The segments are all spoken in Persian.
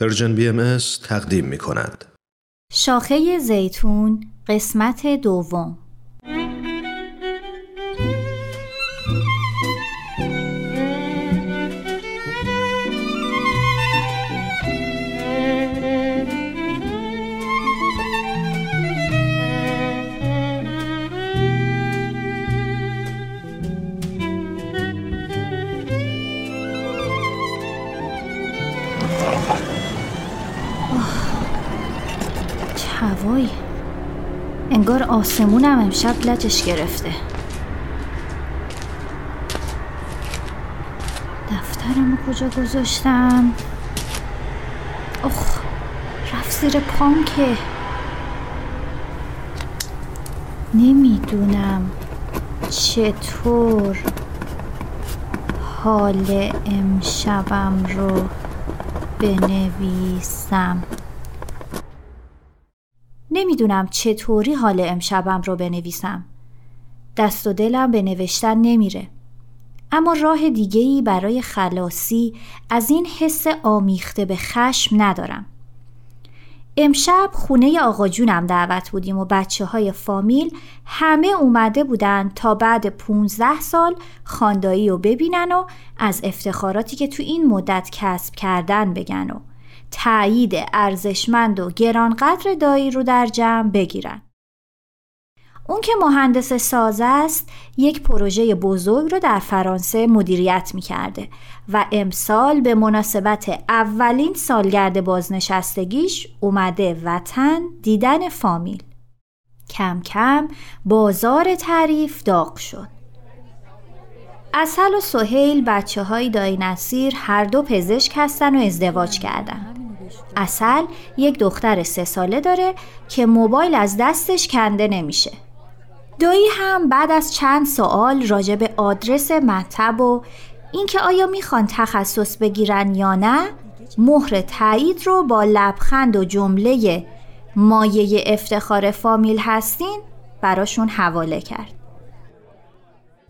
پرژن بی ام تقدیم می کند. شاخه زیتون قسمت دوم انگار آسمونم امشب لجش گرفته. دفترمو کجا گذاشتم؟ اخ رفت زیر پام که. نمی‌دونم چطور حال امشبم رو بنویسم. نمی‌دونم چطوری حال امشبم رو بنویسم. دست و دلم به نوشتن نمیره. اما راه دیگهی برای خلاصی از این حس آمیخته به خشم ندارم. امشب خونه آقا جونم دعوت بودیم و بچه های فامیل همه اومده بودن تا بعد 15 سال خاندایی رو ببینن و از افتخاراتی که تو این مدت کسب کردن بگن و تایید ارزشمند و گرانقدر دایی رو در جمع بگیرن. اون که مهندس ساز است یک پروژه بزرگ رو در فرانسه مدیریت می کرده و امسال به مناسبت اولین سالگرد بازنشستگیش اومده وطن دیدن فامیل. کم کم بازار تعریف داغ شد. اصل و سهیل بچه های دایی نصیر هر دو پزشک هستن و ازدواج کردن. اصل یک دختر سه ساله داره که موبایل از دستش کنده نمیشه. دایی هم بعد از چند سوال راجع به آدرس مطب و اینکه آیا می‌خوان تخصص بگیرن یا نه مهر تایید رو با لبخند و جمله مایه افتخار فامیل هستین براشون حواله کرد.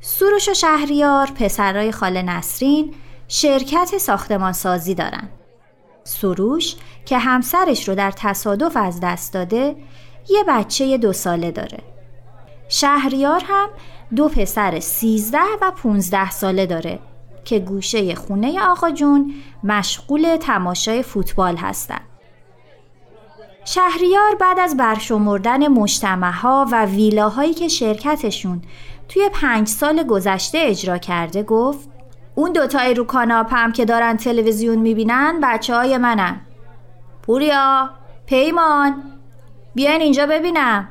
سروش و شهریار پسرای خاله نسرین شرکت ساختمان سازی دارن. سروش که همسرش رو در تصادف از دست داده یه بچه دو ساله داره. شهریار هم دو پسر سیزده و پونزده ساله داره که گوشه خونه آقا جون مشغول تماشای فوتبال هستن. شهریار بعد از برشمردن مجتمع ها و ویلاهایی که شرکتشون توی پنج سال گذشته اجرا کرده گفت اون دوتای رو کاناپم که دارن تلویزیون می‌بینن بچه های منن. پوریا پیمان. بیاین اینجا ببینم.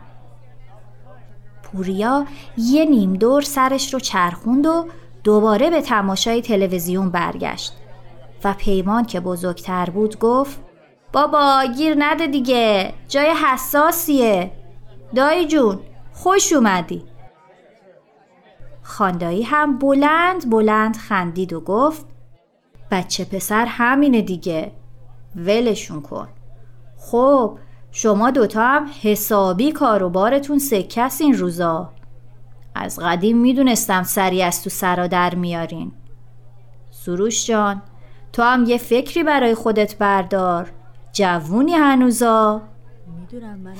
پوریا یه نیم دور سرش رو چرخوند و دوباره به تماشای تلویزیون برگشت. و پیمان که بزرگتر بود گفت بابا گیر نده دیگه. جای حساسیه. دایی جون خوش اومدی. خاندایی هم بلند بلند خندید و گفت بچه پسر همینه دیگه ولشون کن. خب شما دوتا هم حسابی کاروبارتون سکس این روزا. از قدیم می‌دونستم سری از تو سرا در میارین. سروش جان تو هم یه فکری برای خودت بردار. جوونی هنوزا.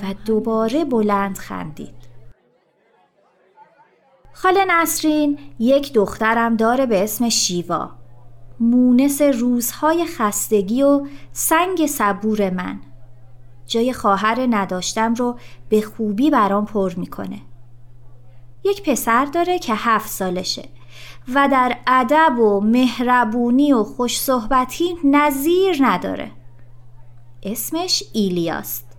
و دوباره بلند خندید. خاله نسرین یک دخترم داره به اسم شیوا. مونس روزهای خستگی و سنگ صبور من. جای خواهر نداشتم رو به خوبی برام پر می‌کنه. یک پسر داره که هفت سالشه و در ادب و مهربونی و خوش صحبتی نظیر نداره. اسمش ایلیاست.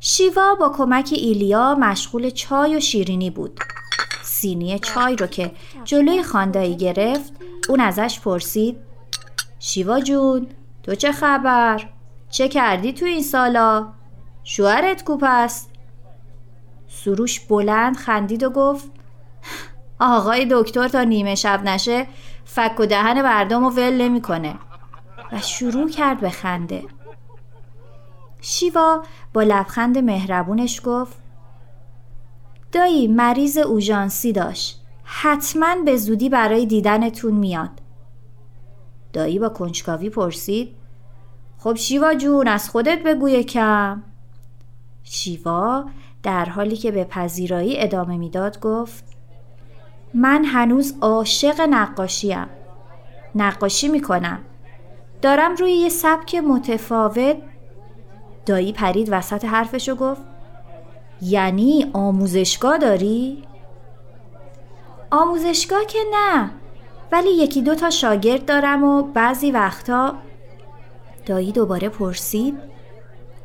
شیوا با کمک ایلیا مشغول چای و شیرینی بود. سینی چای رو که جلوی خاندایی گرفت اون ازش پرسید شیوا جون تو چه خبر؟ چه کردی تو این سالا؟ شوهرت کوپ است؟ سروش بلند خندید و گفت آقای دکتر تا نیمه شب نشه فک و دهن مردم و ول نمی‌کنه و شروع کرد به خنده شیوا با لبخند مهربونش گفت دایی مریض اوژانسی داشت. حتما به زودی برای دیدنتون میاد. دایی با کنجکاوی پرسید خب شیوا جون از خودت بگو یکم. شیوا در حالی که به پذیرایی ادامه می‌داد گفت من هنوز عاشق نقاشیم نقاشی می‌کنم. دارم روی یه سبک متفاوت. دایی پرید وسط حرفشو گفت یعنی آموزشگاه داری؟ آموزشگاه که نه ولی یکی دو تا شاگرد دارم و بعضی وقتا دایی دوباره پرسید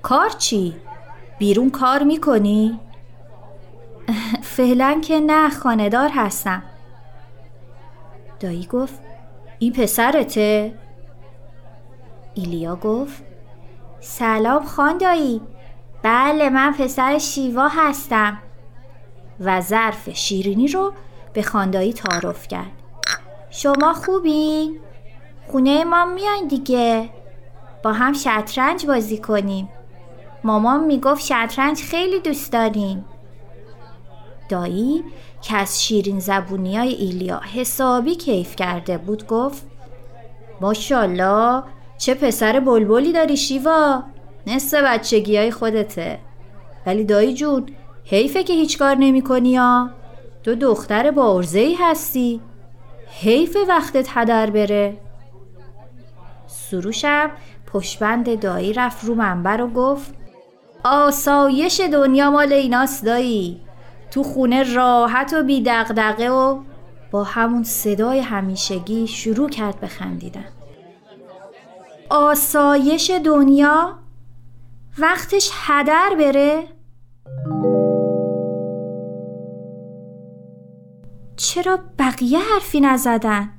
کار چی؟ بیرون کار می‌کنی؟ فعلا که نه خاندار هستم دایی گفت این پسرته؟ ایلیا گفت سلام خان دایی بله من پسر شیوا هستم. و ظرف شیرینی رو به خاندایی تعارف کرد. شما خوبی؟ خونه ما میان دیگه. با هم شطرنج بازی کنیم. مامان می‌گفت شطرنج خیلی دوست داریم دایی که از شیرین زبونی های ایلیا حسابی کیف کرده بود گفت ماشالله چه پسر بلبلی داری شیوا. نصف بچگی های خودته. ولی دایی جون حیفه که هیچ کار نمی کنی یا تو دختر با ای هستی. حیف وقتت هدر بره. سروشم پشبند دایی رفت رو منبر و گفت آسایش دنیا مال ایناست دایی. تو خونه راحت و بی و با همون صدای همیشگی شروع کرد به خندیدن. آسایش دنیا وقتش هدر بره چرا بقیه حرفی نزدن؟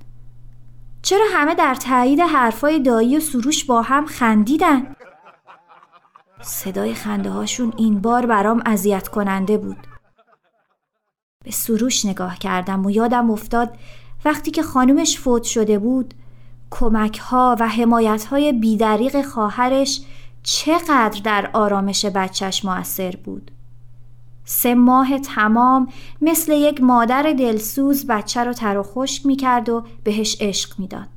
چرا همه در تایید حرفای دایی و سروش با هم خندیدن؟ صدای خنده هاشون این بار برام اذیت کننده بود. به سروش نگاه کردم و یادم افتاد وقتی که خانومش فوت شده بود کمک ها و حمایت های بیدریق خواهرش چقدر در آرامش بچهش موثر بود. سه ماه تمام مثل یک مادر دلسوز بچه رو تر و خشک می کرد و بهش عشق می‌داد.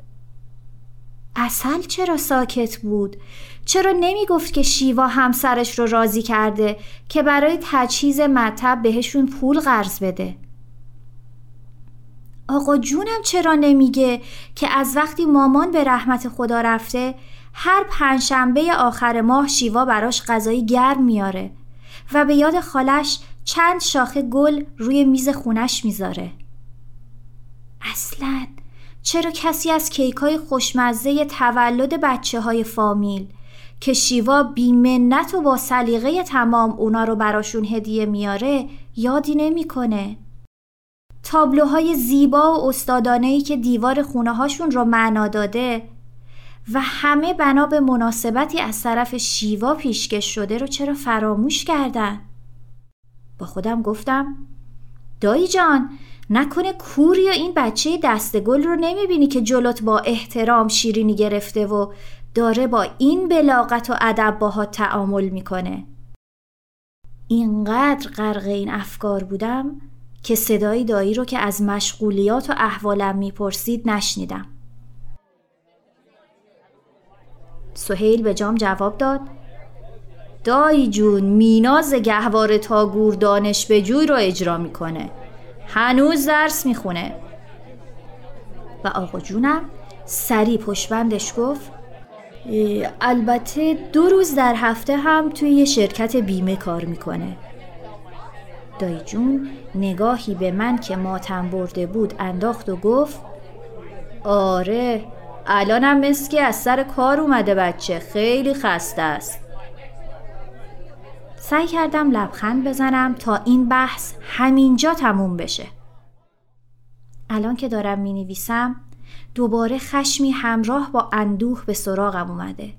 اصل چرا ساکت بود؟ چرا نمی گفت که شیوا همسرش رو راضی کرده که برای تجهیز مطب بهشون پول قرض بده؟ آقا جونم چرا نمیگه که از وقتی مامان به رحمت خدا رفته هر پنجشنبه آخر ماه شیوا براش غذای گرم میاره و به یاد خالش چند شاخه گل روی میز خونش می‌ذاره اصلا چرا کسی از کیک های خوشمزه تولد بچه های فامیل که شیوا بیمنت و با سلیقه تمام اونا رو براشون هدیه میاره یادی نمی‌کنه. تابلوهای زیبا و استادانهی که دیوار خونه هاشون رو معنا داده و همه بنا به مناسبتی از طرف شیوا پیشکش شده رو چرا فراموش کردن؟ با خودم گفتم دایی جان نکنه کوری یا این بچه دستگل رو نمی‌بینی که جلوت با احترام شیرینی گرفته و داره با این بلاغت و ادب باهات تعامل می‌کنه اینقدر غرق این افکار بودم که صدای دایی رو که از مشغولیات و احوالم می‌پرسید نشنیدم سهیل به جام جواب داد. دایی جون میناز گهوار تا گور دانش به جوی رو اجرا می‌کنه. هنوز درس می‌خونه. و آقا جونم سری پشبندش گفت البته دو روز در هفته هم توی یه شرکت بیمه کار می‌کنه. دایی جون نگاهی به من که ماتم برده بود انداخت و گفت آره الانم مثل که از سر کار اومده بچه خیلی خسته است. سعی کردم لبخند بزنم تا این بحث همینجا تموم بشه. الان که دارم می نویسم دوباره خشمی همراه با اندوه به سراغم اومده.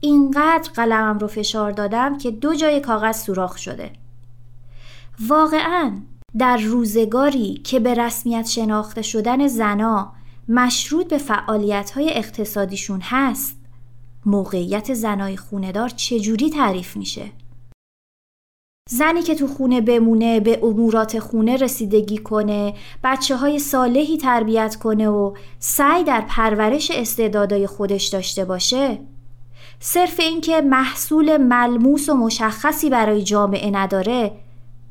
اینقدر قلمم رو فشار دادم که دو جای کاغذ سوراخ شده. واقعا در روزگاری که به رسمیت شناخته شدن زنا مشروط به فعالیت های اقتصادیشون هست موقعیت زنای خوندار چجوری تعریف میشه؟ زنی که تو خونه بمونه به امورات خونه رسیدگی کنه بچه های صالحی تربیت کنه و سعی در پرورش استعدادای خودش داشته باشه صرف اینکه محصول ملموس و مشخصی برای جامعه نداره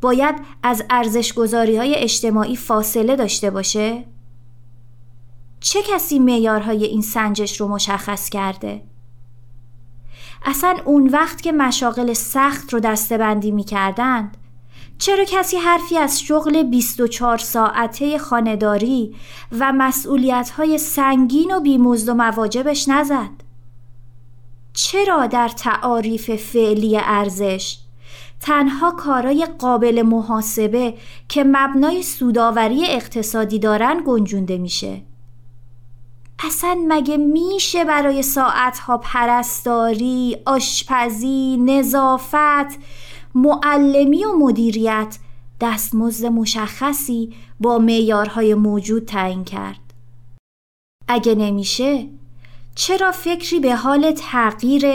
باید از ارزشگذاری های اجتماعی فاصله داشته باشه؟ چه کسی معیارهای این سنجش رو مشخص کرده؟ اصلا اون وقت که مشاغل سخت رو دستبندی می کردند چرا کسی حرفی از شغل 24 ساعته خانداری و مسئولیت های سنگین و بیمزد و مواجبش نزد؟ چرا در تعاریف فعلی ارزش تنها کارای قابل محاسبه که مبنای سوداوری اقتصادی دارن گنجونده میشه؟ اصلا مگه میشه برای ساعتها پرستاری، آشپزی، نظافت، معلمی و مدیریت دستمزد مشخصی با معیارهای موجود تعیین کرد؟ اگه نمیشه چرا فکری به حال تغییر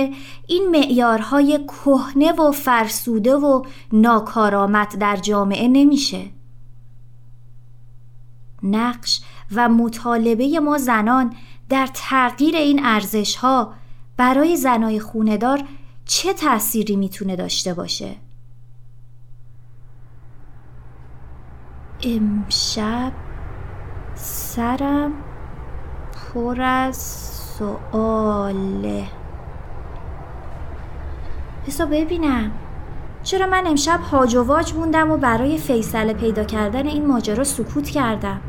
این معیارهای کهنه و فرسوده و ناکارآمد در جامعه نمیشه؟ نقش و مطالبه ما زنان در تغییر این ارزش ها برای زنای خوندار چه تأثیری می‌تونه داشته باشه؟ امشب سرم پر از سواله. بسا ببینم. چرا من امشب هاج و موندم و برای فیصله پیدا کردن این ماجرا سکوت کردم؟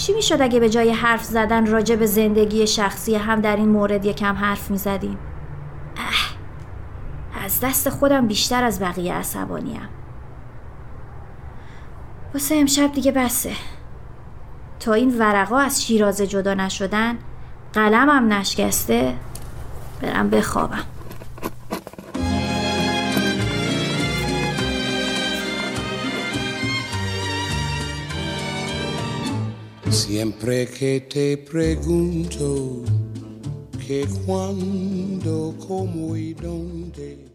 چی می‌شد اگه به جای حرف زدن راجع به زندگی شخصی هم در این مورد یکم حرف می‌زدیم؟ از دست خودم بیشتر از بقیه عصبانیم. واسه امشب دیگه بسه. تا این ورقا از شیرازه جدا نشدن قلمم نشکسته برم بخوابم. Siempre que te pregunto que cuándo, cómo y dónde.